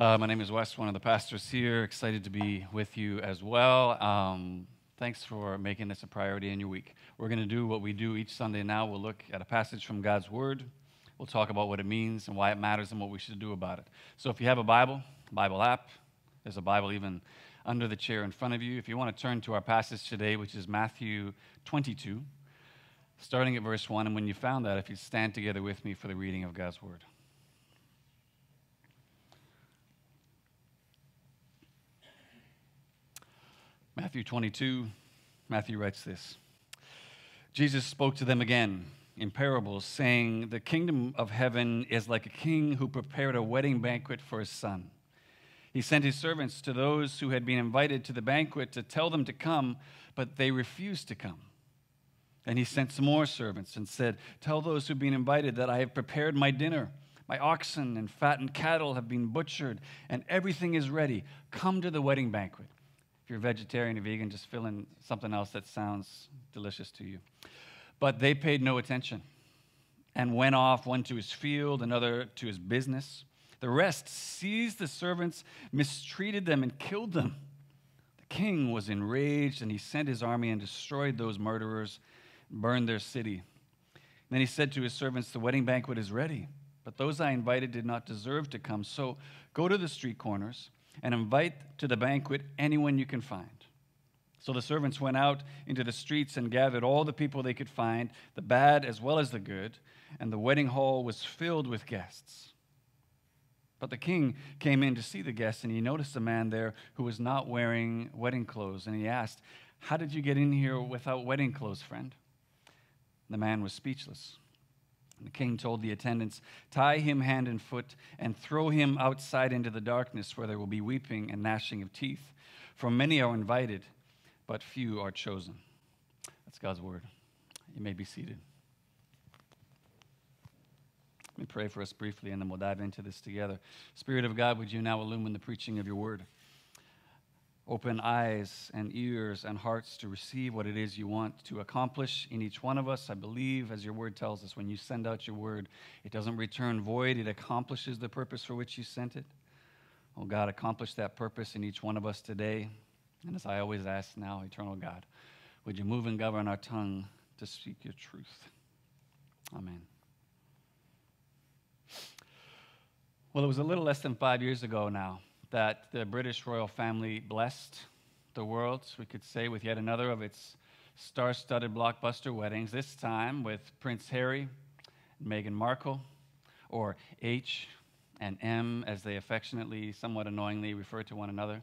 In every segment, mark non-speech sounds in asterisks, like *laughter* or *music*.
Uh, my name is Wes, one of the pastors here. Excited to be with you as well. Um, thanks for making this a priority in your week. We're going to do what we do each Sunday now. We'll look at a passage from God's Word. We'll talk about what it means and why it matters and what we should do about it. So if you have a Bible, Bible app, there's a Bible even under the chair in front of you. If you want to turn to our passage today, which is Matthew 22, starting at verse 1, and when you found that, if you stand together with me for the reading of God's Word. Matthew 22, Matthew writes this Jesus spoke to them again in parables, saying, The kingdom of heaven is like a king who prepared a wedding banquet for his son. He sent his servants to those who had been invited to the banquet to tell them to come, but they refused to come. And he sent some more servants and said, Tell those who've been invited that I have prepared my dinner. My oxen and fattened cattle have been butchered, and everything is ready. Come to the wedding banquet you're vegetarian or vegan, just fill in something else that sounds delicious to you. But they paid no attention and went off, one to his field, another to his business. The rest seized the servants, mistreated them, and killed them. The king was enraged, and he sent his army and destroyed those murderers, burned their city. then he said to his servants, The wedding banquet is ready, but those I invited did not deserve to come. So go to the street corners and invite to the banquet anyone you can find. So the servants went out into the streets and gathered all the people they could find, the bad as well as the good, and the wedding hall was filled with guests. But the king came in to see the guests, and he noticed a man there who was not wearing wedding clothes. And he asked, How did you get in here without wedding clothes, friend? The man was speechless. The king told the attendants, Tie him hand and foot and throw him outside into the darkness where there will be weeping and gnashing of teeth. For many are invited, but few are chosen. That's God's word. You may be seated. Let me pray for us briefly and then we'll dive into this together. Spirit of God, would you now illumine the preaching of your word? Open eyes and ears and hearts to receive what it is you want to accomplish in each one of us. I believe, as your word tells us, when you send out your word, it doesn't return void, it accomplishes the purpose for which you sent it. Oh God, accomplish that purpose in each one of us today. And as I always ask now, eternal God, would you move and govern our tongue to speak your truth? Amen. Well, it was a little less than five years ago now that the British royal family blessed the world, we could say, with yet another of its star studded blockbuster weddings, this time with Prince Harry and Meghan Markle, or H and M as they affectionately, somewhat annoyingly refer to one another.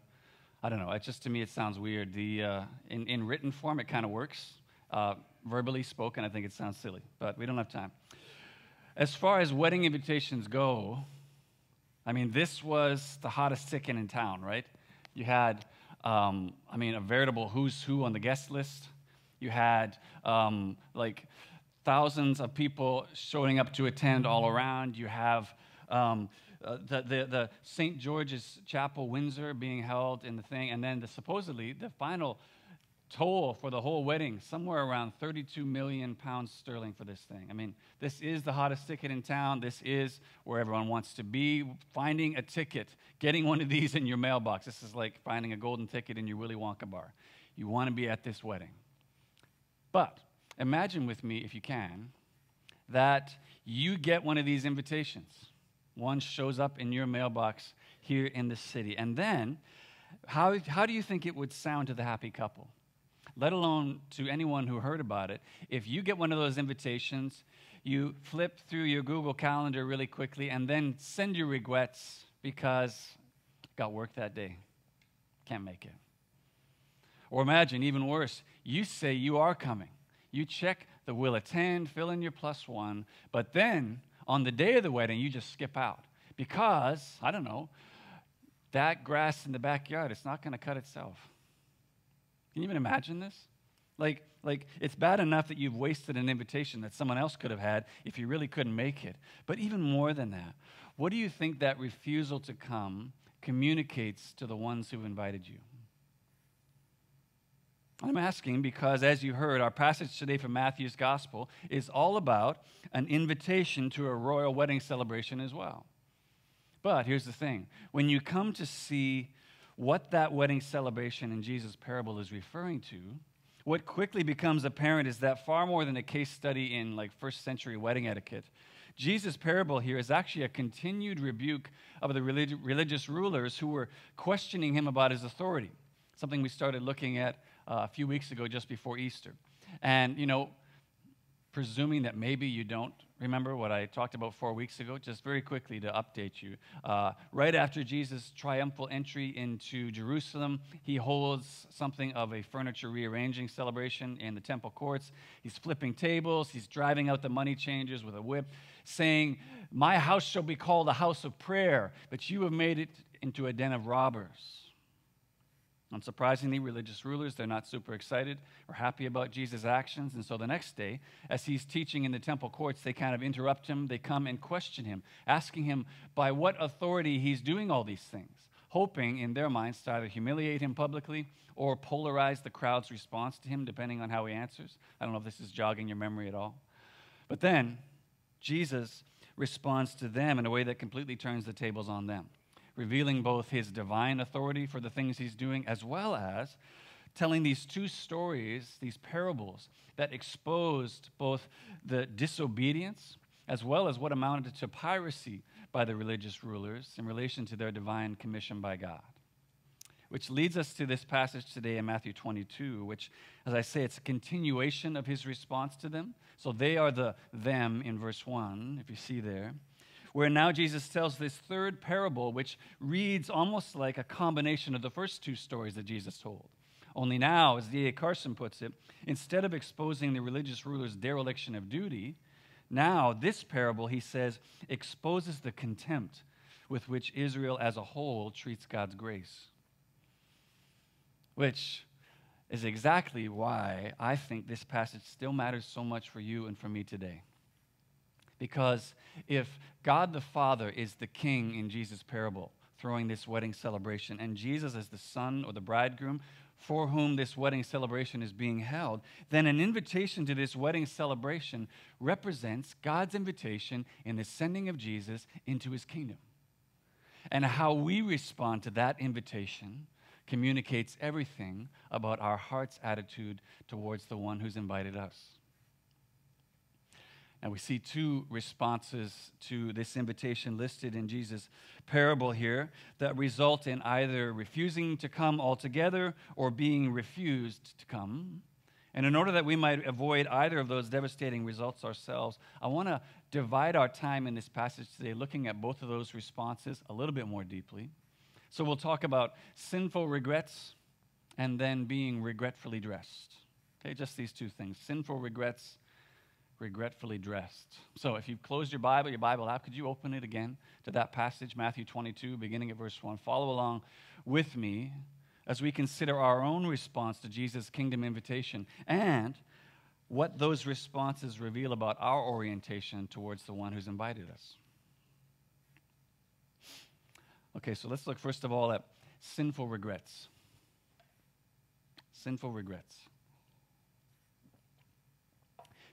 I don't know. It just to me it sounds weird. The uh, in in written form it kind of works. Uh, verbally spoken, I think it sounds silly, but we don't have time. As far as wedding invitations go, I mean, this was the hottest ticket in town, right? You had, um, I mean, a veritable who's who on the guest list. You had um, like thousands of people showing up to attend all around. You have um, uh, the, the, the St. George's Chapel, Windsor, being held in the thing, and then the, supposedly the final toll for the whole wedding, somewhere around 32 million pounds sterling for this thing. I mean, this is the hottest ticket in town. This is where everyone wants to be. Finding a ticket, getting one of these in your mailbox, this is like finding a golden ticket in your Willy Wonka bar. You want to be at this wedding. But imagine with me, if you can, that you get one of these invitations. One shows up in your mailbox here in the city. And then, how, how do you think it would sound to the happy couple? Let alone to anyone who heard about it. If you get one of those invitations, you flip through your Google Calendar really quickly and then send your regrets because got work that day. Can't make it. Or imagine, even worse, you say you are coming. You check the will attend, fill in your plus one, but then on the day of the wedding, you just skip out because, I don't know, that grass in the backyard, it's not going to cut itself. Can you even imagine this? Like, like it's bad enough that you've wasted an invitation that someone else could have had if you really couldn't make it. But even more than that, what do you think that refusal to come communicates to the ones who invited you? I'm asking because, as you heard, our passage today from Matthew's Gospel is all about an invitation to a royal wedding celebration as well. But here's the thing when you come to see what that wedding celebration in Jesus' parable is referring to, what quickly becomes apparent is that far more than a case study in like first century wedding etiquette, Jesus' parable here is actually a continued rebuke of the relig- religious rulers who were questioning him about his authority, something we started looking at uh, a few weeks ago just before Easter. And, you know, presuming that maybe you don't remember what I talked about four weeks ago, just very quickly to update you. Uh, right after Jesus' triumphal entry into Jerusalem, he holds something of a furniture rearranging celebration in the temple courts. He's flipping tables, he's driving out the money changers with a whip, saying, My house shall be called a house of prayer, but you have made it into a den of robbers. Unsurprisingly, religious rulers, they're not super excited or happy about Jesus' actions. And so the next day, as he's teaching in the temple courts, they kind of interrupt him. They come and question him, asking him by what authority he's doing all these things, hoping in their minds to either humiliate him publicly or polarize the crowd's response to him, depending on how he answers. I don't know if this is jogging your memory at all. But then, Jesus responds to them in a way that completely turns the tables on them revealing both his divine authority for the things he's doing, as well as telling these two stories, these parables, that exposed both the disobedience as well as what amounted to piracy by the religious rulers in relation to their divine commission by God. Which leads us to this passage today in Matthew 22, which, as I say, it's a continuation of his response to them. So they are the them in verse 1, if you see there where now Jesus tells this third parable, which reads almost like a combination of the first two stories that Jesus told. Only now, as D.A. Carson puts it, instead of exposing the religious ruler's dereliction of duty, now this parable, he says, exposes the contempt with which Israel as a whole treats God's grace. Which is exactly why I think this passage still matters so much for you and for me today. Because if God the Father is the king in Jesus' parable, throwing this wedding celebration, and Jesus is the son or the bridegroom for whom this wedding celebration is being held, then an invitation to this wedding celebration represents God's invitation in the sending of Jesus into his kingdom. And how we respond to that invitation communicates everything about our heart's attitude towards the one who's invited us. And we see two responses to this invitation listed in Jesus' parable here that result in either refusing to come altogether or being refused to come. And in order that we might avoid either of those devastating results ourselves, I want to divide our time in this passage today looking at both of those responses a little bit more deeply. So we'll talk about sinful regrets and then being regretfully dressed. Okay, just these two things sinful regrets regretfully dressed. So if you've closed your Bible, your Bible app, could you open it again to that passage, Matthew 22, beginning at verse 1? Follow along with me as we consider our own response to Jesus' kingdom invitation and what those responses reveal about our orientation towards the one who's invited us. Okay, so let's look first of all at sinful regrets. Sinful regrets.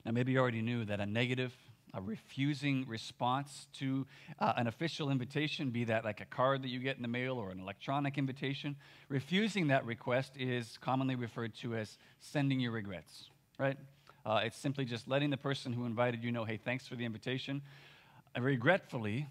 Now, maybe you already knew that a negative, a refusing response to uh, an official invitation, be that like a card that you get in the mail or an electronic invitation, refusing that request is commonly referred to as sending your regrets, right? Uh, it's simply just letting the person who invited you know, hey, thanks for the invitation. Regretfully,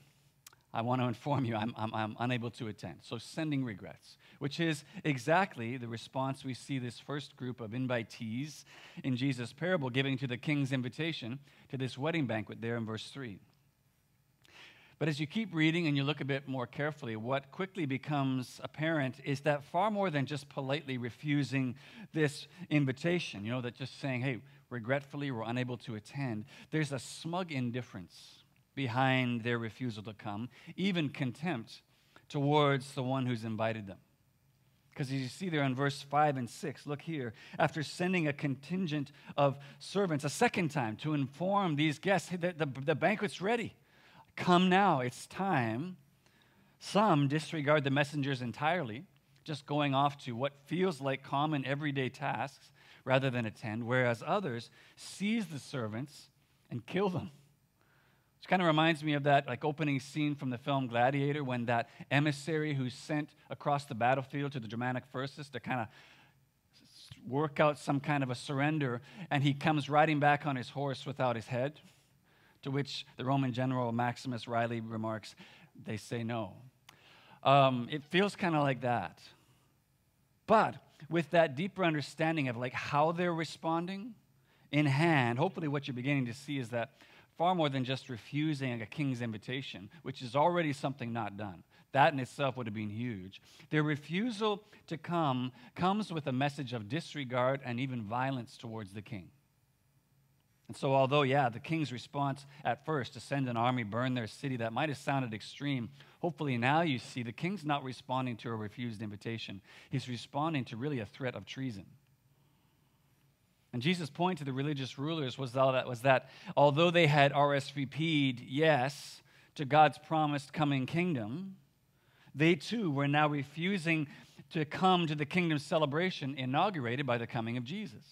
I want to inform you I'm, I'm, I'm, unable to attend. So, sending regrets, which is exactly the response we see this first group of invitees in Jesus' parable giving to the king's invitation to this wedding banquet there in verse 3. But as you keep reading and you look a bit more carefully, what quickly becomes apparent is that far more than just politely refusing this invitation, you know, that just saying, hey, regretfully, we're unable to attend, there's a smug indifference behind their refusal to come, even contempt towards the one who's invited them. Because as you see there in verse 5 and 6, look here. After sending a contingent of servants a second time to inform these guests hey, the, the, the banquet's ready, come now, it's time. Some disregard the messengers entirely, just going off to what feels like common everyday tasks rather than attend, whereas others seize the servants and kill them Which kind of reminds me of that like opening scene from the film Gladiator when that emissary who's sent across the battlefield to the Germanic forces to kind of work out some kind of a surrender, and he comes riding back on his horse without his head. To which the Roman general Maximus wryly remarks, they say no. Um, it feels kind of like that. But with that deeper understanding of like how they're responding in hand, hopefully what you're beginning to see is that far more than just refusing a king's invitation, which is already something not done. That in itself would have been huge. Their refusal to come comes with a message of disregard and even violence towards the king. And so, although, yeah, the king's response at first to send an army, burn their city, that might have sounded extreme, hopefully now you see the king's not responding to a refused invitation. He's responding to really a threat of treason. And Jesus' point to the religious rulers was that, was that although they had RSVP'd yes to God's promised coming kingdom, they too were now refusing to come to the kingdom celebration inaugurated by the coming of Jesus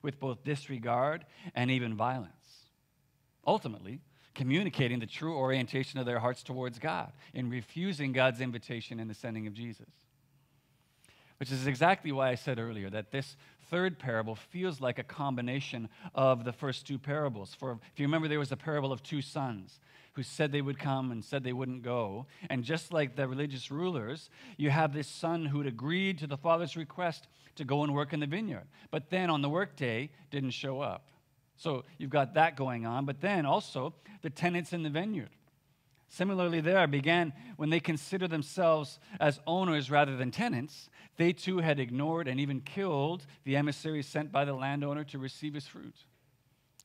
with both disregard and even violence. Ultimately, communicating the true orientation of their hearts towards God in refusing God's invitation in the sending of Jesus. Which is exactly why I said earlier that this third parable feels like a combination of the first two parables. For if you remember, there was a parable of two sons who said they would come and said they wouldn't go. And just like the religious rulers, you have this son who had agreed to the father's request to go and work in the vineyard, but then on the workday didn't show up. So you've got that going on, but then also the tenants in the vineyard. Similarly, there began when they considered themselves as owners rather than tenants, they too had ignored and even killed the emissary sent by the landowner to receive his fruit.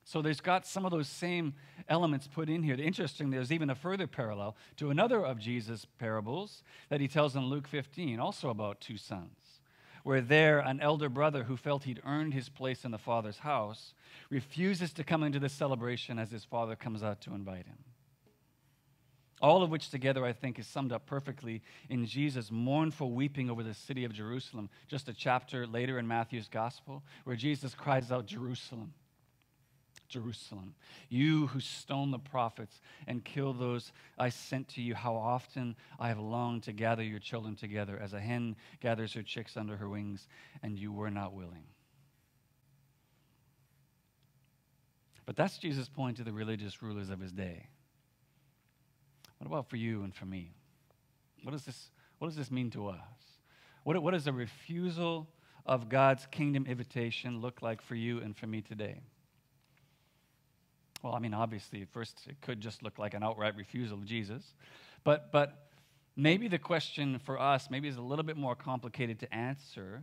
So there's got some of those same elements put in here. Interesting, there's even a further parallel to another of Jesus' parables that he tells in Luke 15, also about two sons, where there an elder brother who felt he'd earned his place in the father's house refuses to come into the celebration as his father comes out to invite him. All of which together, I think, is summed up perfectly in Jesus' mournful weeping over the city of Jerusalem, just a chapter later in Matthew's gospel, where Jesus cries out, Jerusalem Jerusalem. You who stone the prophets and kill those I sent to you, how often I have longed to gather your children together as a hen gathers her chicks under her wings, and you were not willing. But that's Jesus' point to the religious rulers of his day. What about for you and for me? What does this, what does this mean to us? What, what does a refusal of God's kingdom invitation look like for you and for me today? Well, I mean, obviously, at first it could just look like an outright refusal of Jesus. But, but maybe the question for us maybe is a little bit more complicated to answer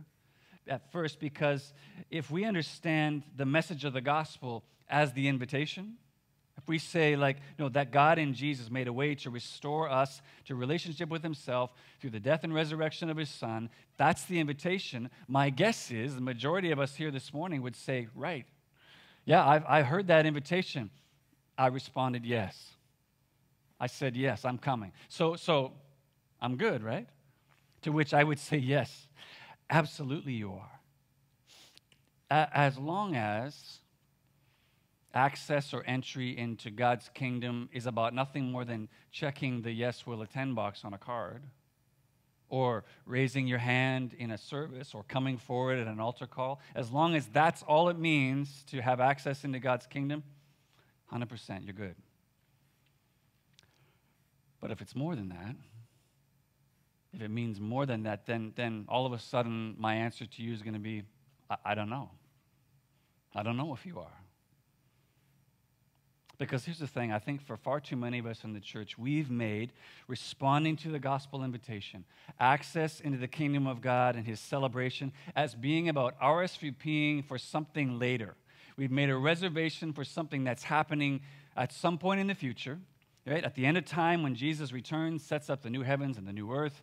at first because if we understand the message of the gospel as the invitation, if we say, like, no, that God in Jesus made a way to restore us to relationship with Himself through the death and resurrection of His Son, that's the invitation. My guess is the majority of us here this morning would say, right, yeah, I've, I heard that invitation. I responded, yes. I said, yes, I'm coming. So, so I'm good, right? To which I would say, yes, absolutely you are. As long as access or entry into God's kingdom is about nothing more than checking the yes will attend box on a card or raising your hand in a service or coming forward at an altar call, as long as that's all it means to have access into God's kingdom, 100% you're good. But if it's more than that, if it means more than that, then, then all of a sudden my answer to you is going to be I, I don't know. I don't know if you are. Because here's the thing I think for far too many of us in the church, we've made responding to the gospel invitation, access into the kingdom of God and his celebration, as being about RSVPing for something later. We've made a reservation for something that's happening at some point in the future, right? At the end of time, when Jesus returns, sets up the new heavens and the new earth.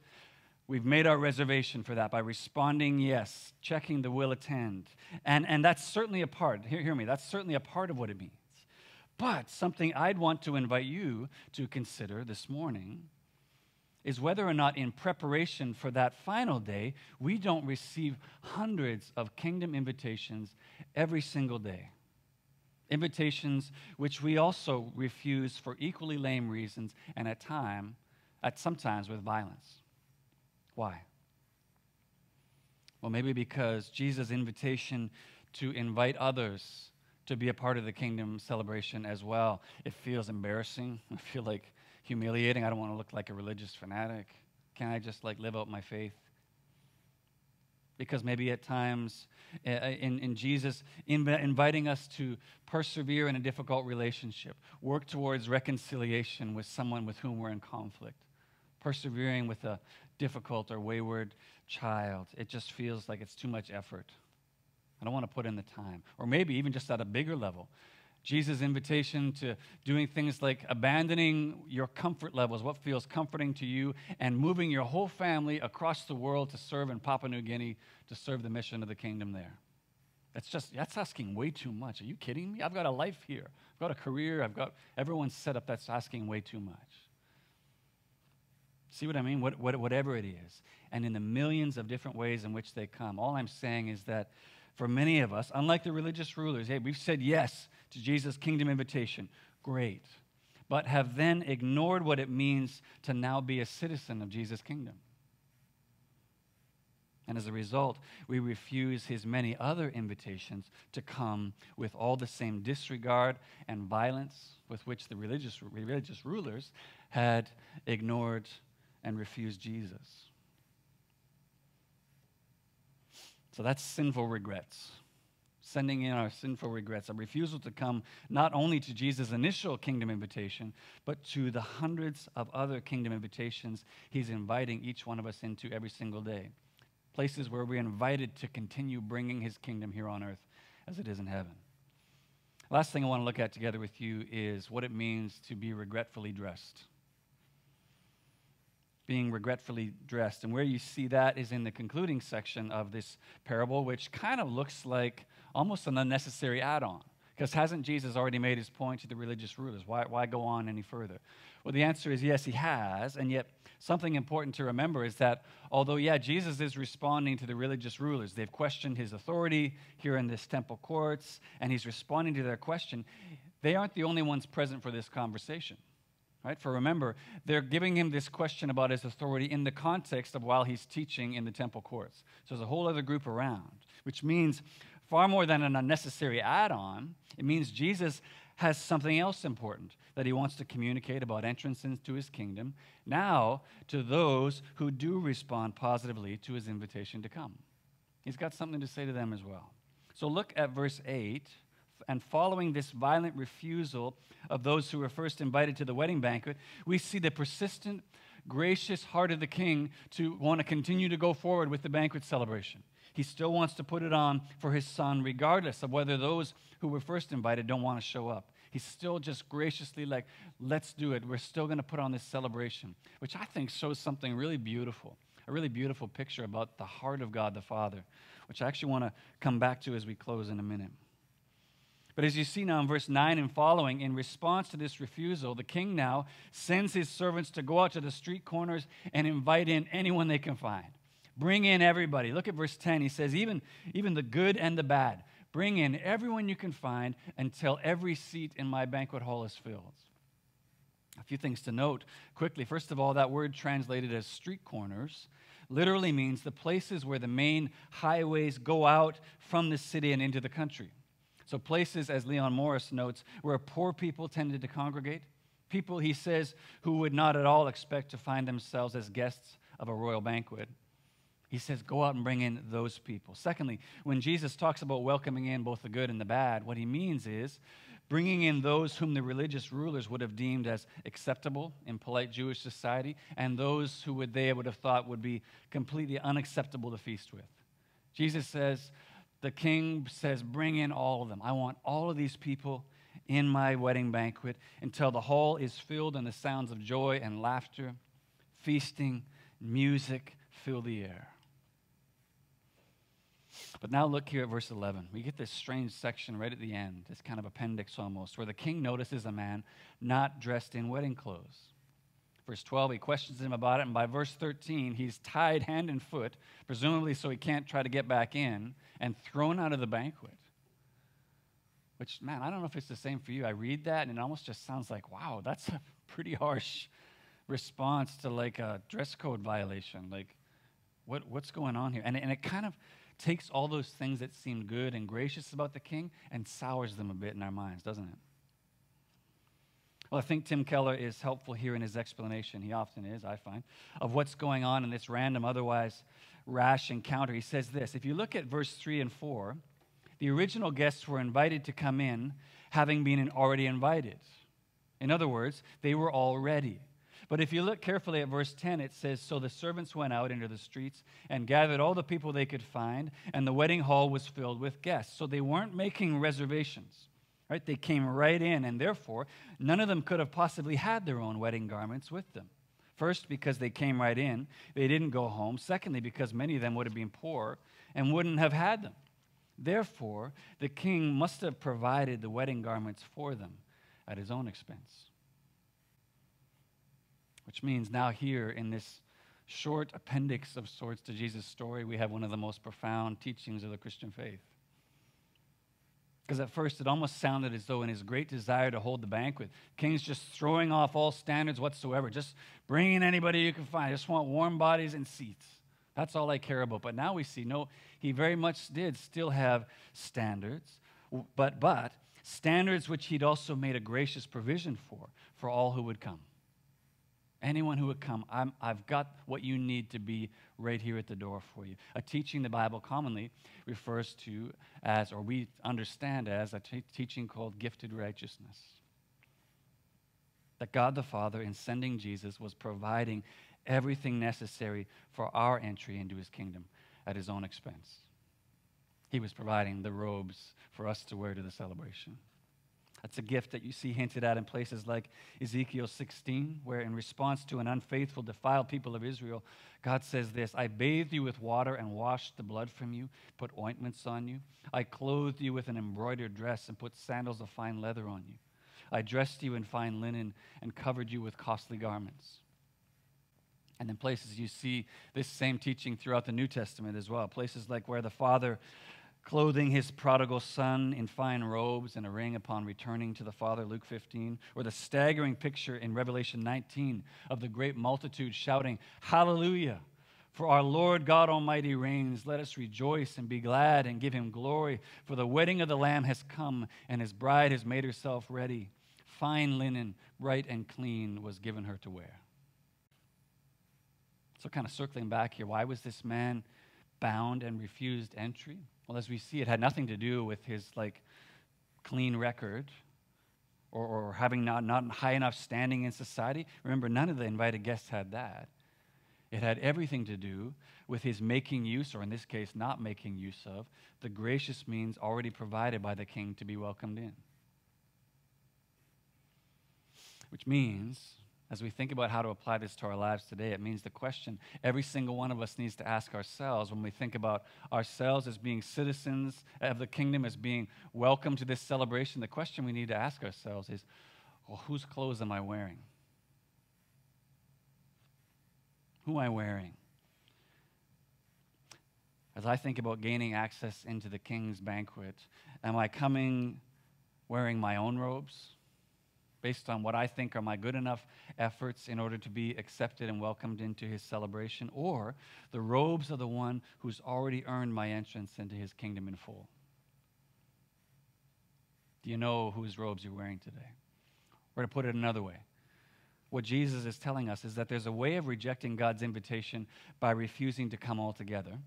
We've made our reservation for that by responding yes, checking the will attend. And, and that's certainly a part, hear, hear me, that's certainly a part of what it means. But something I'd want to invite you to consider this morning is whether or not, in preparation for that final day, we don't receive hundreds of kingdom invitations every single day. Invitations which we also refuse for equally lame reasons and at time, at sometimes with violence. Why? Well, maybe because Jesus' invitation to invite others to be a part of the kingdom celebration as well, it feels embarrassing. *laughs* I feel like humiliating. I don't want to look like a religious fanatic. Can I just like live out my faith? Because maybe at times uh, in, in Jesus inv- inviting us to persevere in a difficult relationship, work towards reconciliation with someone with whom we're in conflict, persevering with a difficult or wayward child. It just feels like it's too much effort. I don't want to put in the time. Or maybe even just at a bigger level. Jesus' invitation to doing things like abandoning your comfort levels, what feels comforting to you, and moving your whole family across the world to serve in Papua New Guinea to serve the mission of the kingdom there. That's just, that's asking way too much. Are you kidding me? I've got a life here. I've got a career. I've got everyone's set up. That's asking way too much. See what I mean? What, what, whatever it is. And in the millions of different ways in which they come. All I'm saying is that for many of us, unlike the religious rulers, hey, we've said yes to Jesus' kingdom invitation. Great. But have then ignored what it means to now be a citizen of Jesus' kingdom. And as a result, we refuse his many other invitations to come with all the same disregard and violence with which the religious, religious rulers had ignored and refused Jesus. So that's sinful regrets. Sending in our sinful regrets, a refusal to come not only to Jesus' initial kingdom invitation, but to the hundreds of other kingdom invitations he's inviting each one of us into every single day. Places where we're invited to continue bringing his kingdom here on earth as it is in heaven. Last thing I want to look at together with you is what it means to be regretfully dressed being regretfully dressed. And where you see that is in the concluding section of this parable, which kind of looks like almost an unnecessary add on. Because hasn't Jesus already made his point to the religious rulers? Why, why go on any further? Well, the answer is yes, he has. And yet, something important to remember is that although, yeah, Jesus is responding to the religious rulers, they've questioned his authority here in this temple courts, and he's responding to their question, they aren't the only ones present for this conversation. Right? For remember, they're giving him this question about his authority in the context of while he's teaching in the temple courts. So there's a whole other group around, which means far more than an unnecessary add on, it means Jesus has something else important that he wants to communicate about entrance into his kingdom now to those who do respond positively to his invitation to come. He's got something to say to them as well. So look at verse 8 and following this violent refusal of those who were first invited to the wedding banquet, we see the persistent, gracious heart of the king to want to continue to go forward with the banquet celebration. He still wants to put it on for his son, regardless of whether those who were first invited don't want to show up. He's still just graciously like, let's do it. We're still going to put on this celebration, which I think shows something really beautiful, a really beautiful picture about the heart of God the Father, which I actually want to come back to as we close in a minute. But as you see now in verse 9 and following, in response to this refusal, the king now sends his servants to go out to the street corners and invite in anyone they can find. Bring in everybody. Look at verse 10. He says, even, even the good and the bad. Bring in everyone you can find until every seat in my banquet hall is filled. A few things to note quickly. First of all, that word translated as street corners literally means the places where the main highways go out from the city and into the country. So, places, as Leon Morris notes, where poor people tended to congregate, people, he says, who would not at all expect to find themselves as guests of a royal banquet. He says, go out and bring in those people. Secondly, when Jesus talks about welcoming in both the good and the bad, what he means is bringing in those whom the religious rulers would have deemed as acceptable in polite Jewish society, and those who would, they would have thought would be completely unacceptable to feast with. Jesus says, the king says, Bring in all of them. I want all of these people in my wedding banquet until the hall is filled and the sounds of joy and laughter, feasting, music fill the air. But now look here at verse 11. We get this strange section right at the end, this kind of appendix almost, where the king notices a man not dressed in wedding clothes. Verse 12, he questions him about it, and by verse 13, he's tied hand and foot, presumably so he can't try to get back in, and thrown out of the banquet. Which, man, I don't know if it's the same for you. I read that and it almost just sounds like, wow, that's a pretty harsh response to like a dress code violation. Like, what, what's going on here? And, and it kind of takes all those things that seem good and gracious about the king and sours them a bit in our minds, doesn't it? Well, I think Tim Keller is helpful here in his explanation. He often is, I find, of what's going on in this random, otherwise rash encounter. He says this If you look at verse 3 and 4, the original guests were invited to come in, having been already invited. In other words, they were all ready. But if you look carefully at verse 10, it says So the servants went out into the streets and gathered all the people they could find, and the wedding hall was filled with guests. So they weren't making reservations. Right? They came right in, and therefore, none of them could have possibly had their own wedding garments with them. First, because they came right in, they didn't go home. Secondly, because many of them would have been poor and wouldn't have had them. Therefore, the king must have provided the wedding garments for them at his own expense. Which means now, here in this short appendix of sorts to Jesus' story, we have one of the most profound teachings of the Christian faith. Because at first it almost sounded as though, in his great desire to hold the banquet, King's just throwing off all standards whatsoever, just bringing anybody you can find. I just want warm bodies and seats. That's all I care about. But now we see, no, he very much did still have standards, but, but standards which he'd also made a gracious provision for, for all who would come. Anyone who would come, i have got what you need to be right here at the door for you. A teaching the Bible commonly refers to as, or we understand as, a t- teaching called gifted righteousness. That God the Father, in sending Jesus, was providing everything necessary for our entry into his kingdom at his own expense. He was providing the robes for us to wear to the celebration. That's a gift that you see hinted at in places like Ezekiel 16, where in response to an unfaithful, defiled people of Israel, God says this I bathed you with water and washed the blood from you, put ointments on you. I clothed you with an embroidered dress and put sandals of fine leather on you. I dressed you in fine linen and covered you with costly garments. And in places you see this same teaching throughout the New Testament as well. Places like where the Father clothing his prodigal son in fine robes and a ring upon returning to the Father, Luke 15, or the staggering picture in Revelation 19 of the great multitude shouting, Hallelujah! For our Lord God Almighty reigns. Let us rejoice and be glad and give him glory. For the wedding of the Lamb has come, and his bride has made herself ready. Fine linen, bright and clean, was given her to wear. So, kind of circling back here, why was this man bound and refused entry? Well, as we see, it had nothing to do with his like clean record or, or having not, not high enough standing in society. Remember, none of the invited guests had that. It had everything to do with his making use, or in this case, not making use of, the gracious means already provided by the king to be welcomed in. Which means as we think about how to apply this to our lives today, it means the question every single one of us needs to ask ourselves when we think about ourselves as being citizens of the kingdom, as being welcome to this celebration, the question we need to ask ourselves is well, whose clothes am I wearing? Who am I wearing? As I think about gaining access into the king's banquet, am I coming wearing my own robes? Based on what I think are my good enough efforts in order to be accepted and welcomed into his celebration, or the robes of the one who's already earned my entrance into his kingdom in full. Do you know whose robes you're wearing today? Or to put it another way, what Jesus is telling us is that there's a way of rejecting God's invitation by refusing to come altogether.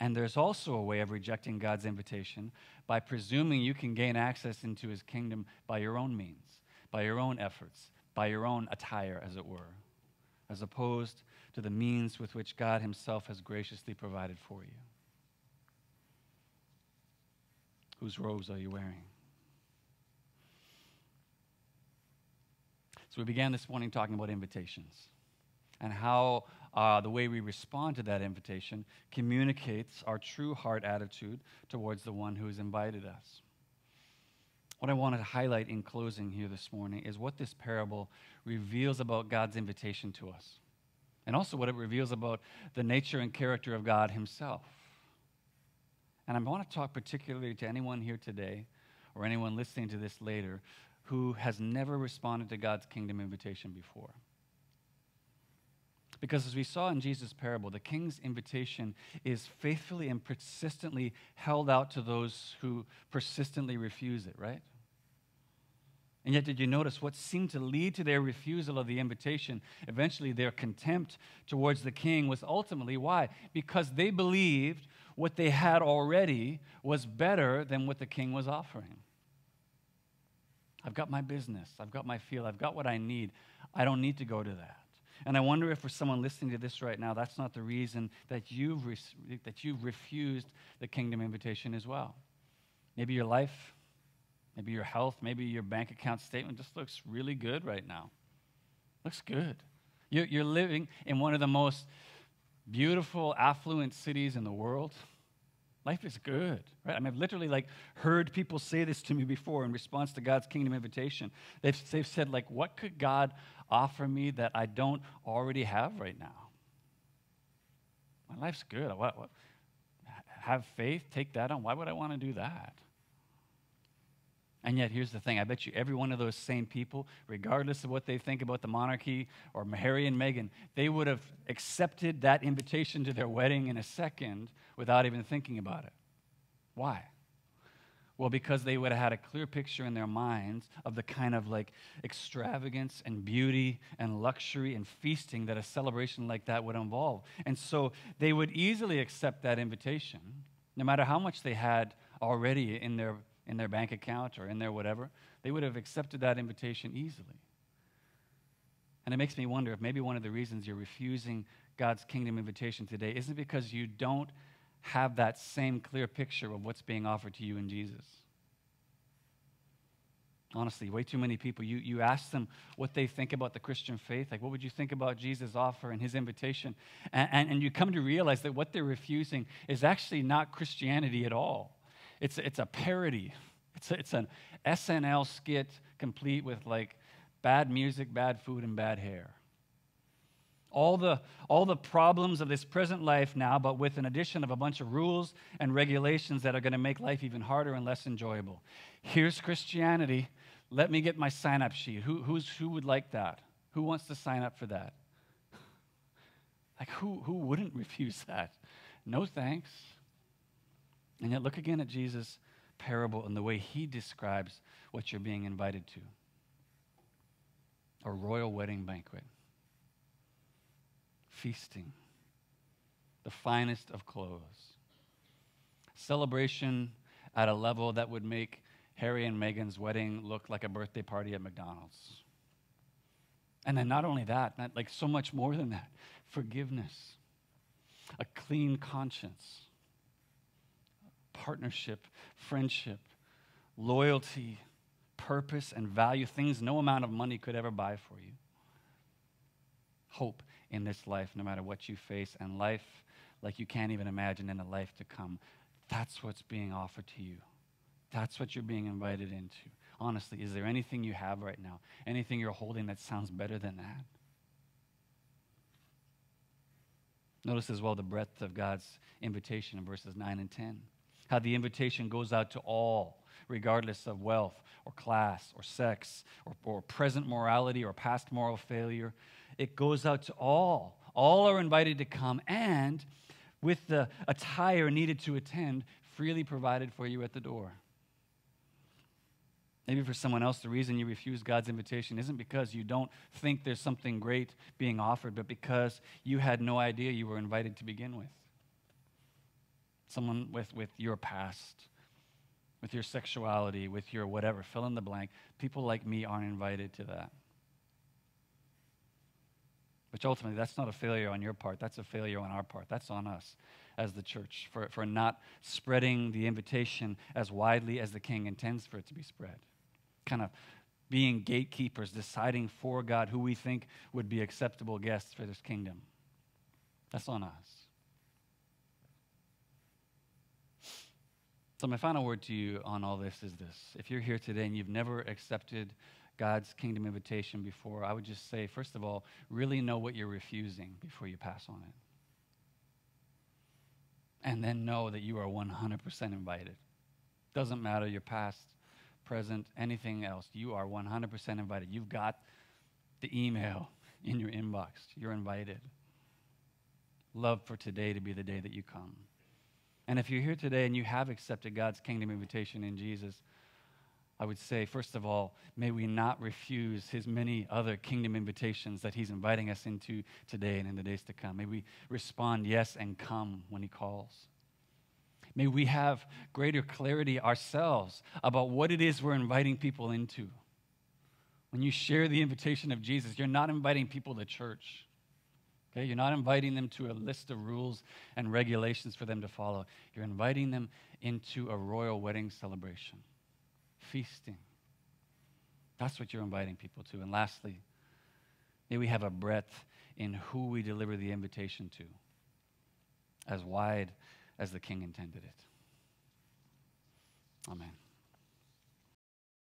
And there's also a way of rejecting God's invitation by presuming you can gain access into his kingdom by your own means by your own efforts, by your own attire, as it were, as opposed to the means with which God Himself has graciously provided for you. Whose robes are you wearing? So, we began this morning talking about invitations and how uh, the way we respond to that invitation communicates our true heart attitude towards the one who has invited us. What I wanted to highlight in closing here this morning is what this parable reveals about God's invitation to us, and also what it reveals about the nature and character of God Himself. And I want to talk particularly to anyone here today, or anyone listening to this later who has never responded to God's kingdom invitation before. Because as we saw in Jesus' parable, the king's invitation is faithfully and persistently held out to those who persistently refuse it, right? And yet, did you notice what seemed to lead to their refusal of the invitation, eventually their contempt towards the king, was ultimately why? Because they believed what they had already was better than what the king was offering. I've got my business, I've got my field, I've got what I need. I don't need to go to that. And I wonder if for someone listening to this right now, that's not the reason that you've, re- that you've refused the kingdom invitation as well. Maybe your life, maybe your health, maybe your bank account statement just looks really good right now. Looks good. You're, you're living in one of the most beautiful, affluent cities in the world. Life is good, right? I mean, I've literally like heard people say this to me before in response to God's kingdom invitation. They've, they've said, like, what could God offer me that I don't already have right now? My life's good. What, what, have faith, take that on. Why would I want to do that? And yet, here's the thing I bet you every one of those same people, regardless of what they think about the monarchy or Harry and Meghan, they would have accepted that invitation to their wedding in a second without even thinking about it. Why? Well, because they would have had a clear picture in their minds of the kind of like extravagance and beauty and luxury and feasting that a celebration like that would involve. And so they would easily accept that invitation, no matter how much they had already in their in their bank account or in their whatever, they would have accepted that invitation easily. And it makes me wonder if maybe one of the reasons you're refusing God's kingdom invitation today isn't because you don't have that same clear picture of what's being offered to you in Jesus. Honestly, way too many people, you, you ask them what they think about the Christian faith. Like, what would you think about Jesus' offer and his invitation? And, and, and you come to realize that what they're refusing is actually not Christianity at all. It's, it's a parody. It's, a, it's an SNL skit complete with like bad music, bad food, and bad hair. All the, all the problems of this present life now, but with an addition of a bunch of rules and regulations that are going to make life even harder and less enjoyable. Here's Christianity. Let me get my sign up sheet. Who, who's, who would like that? Who wants to sign up for that? Like, who, who wouldn't *laughs* refuse that? No thanks. And yet, look again at Jesus' parable and the way he describes what you're being invited to. A royal wedding banquet, feasting, the finest of clothes, celebration at a level that would make Harry and Meghan's wedding look like a birthday party at McDonald's. And then, not only that, not like so much more than that. Forgiveness, a clean conscience partnership, friendship, loyalty, purpose, and value, things no amount of money could ever buy for you. Hope in this life, no matter what you face, and life like you can't even imagine in the life to come. That's what's being offered to you. That's what you're being invited into. Honestly, is there anything you have right now, anything you're holding that sounds better than that? Notice as well the breadth of God's invitation in verses 9 and 10 how the invitation goes out to all, regardless of wealth or class or sex or, or present morality or past moral failure. It goes out to all. All are invited to come, and with the attire needed to attend, freely provided for you at the door. Maybe for someone else, the reason you refuse God's invitation isn't because you don't think there's something great being offered, but because you had no idea you were invited to begin with someone with, with your past, with your sexuality, with your whatever, fill in the blank. People like me aren't invited to that. Which ultimately, that's not a failure on your part. That's a failure on our part. That's on us as the church for, for not spreading the invitation as widely as the king intends for it to be spread. Kind of being gatekeepers, deciding for God who we think would be acceptable guests for this kingdom. That's on us. So, my final word to you on all this is this. If you're here today and you've never accepted God's kingdom invitation before, I would just say, first of all, really know what you're refusing before you pass on it. And then know that you are 100% invited. Doesn't matter your past, present, anything else, you are 100% invited. You've got the email in your inbox. You're invited. Love for today to be the day that you come. And if you're here today and you have accepted God's kingdom invitation in Jesus, I would say, first of all, may we not refuse his many other kingdom invitations that he's inviting us into today and in the days to come. May we respond yes and come when he calls. May we have greater clarity ourselves about what it is we're inviting people into. When you share the invitation of Jesus, you're not inviting people to church. Okay? You're not inviting them to a list of rules and regulations for them to follow. You're inviting them into a royal wedding celebration, feasting. That's what you're inviting people to. And lastly, may we have a breadth in who we deliver the invitation to, as wide as the king intended it. Amen.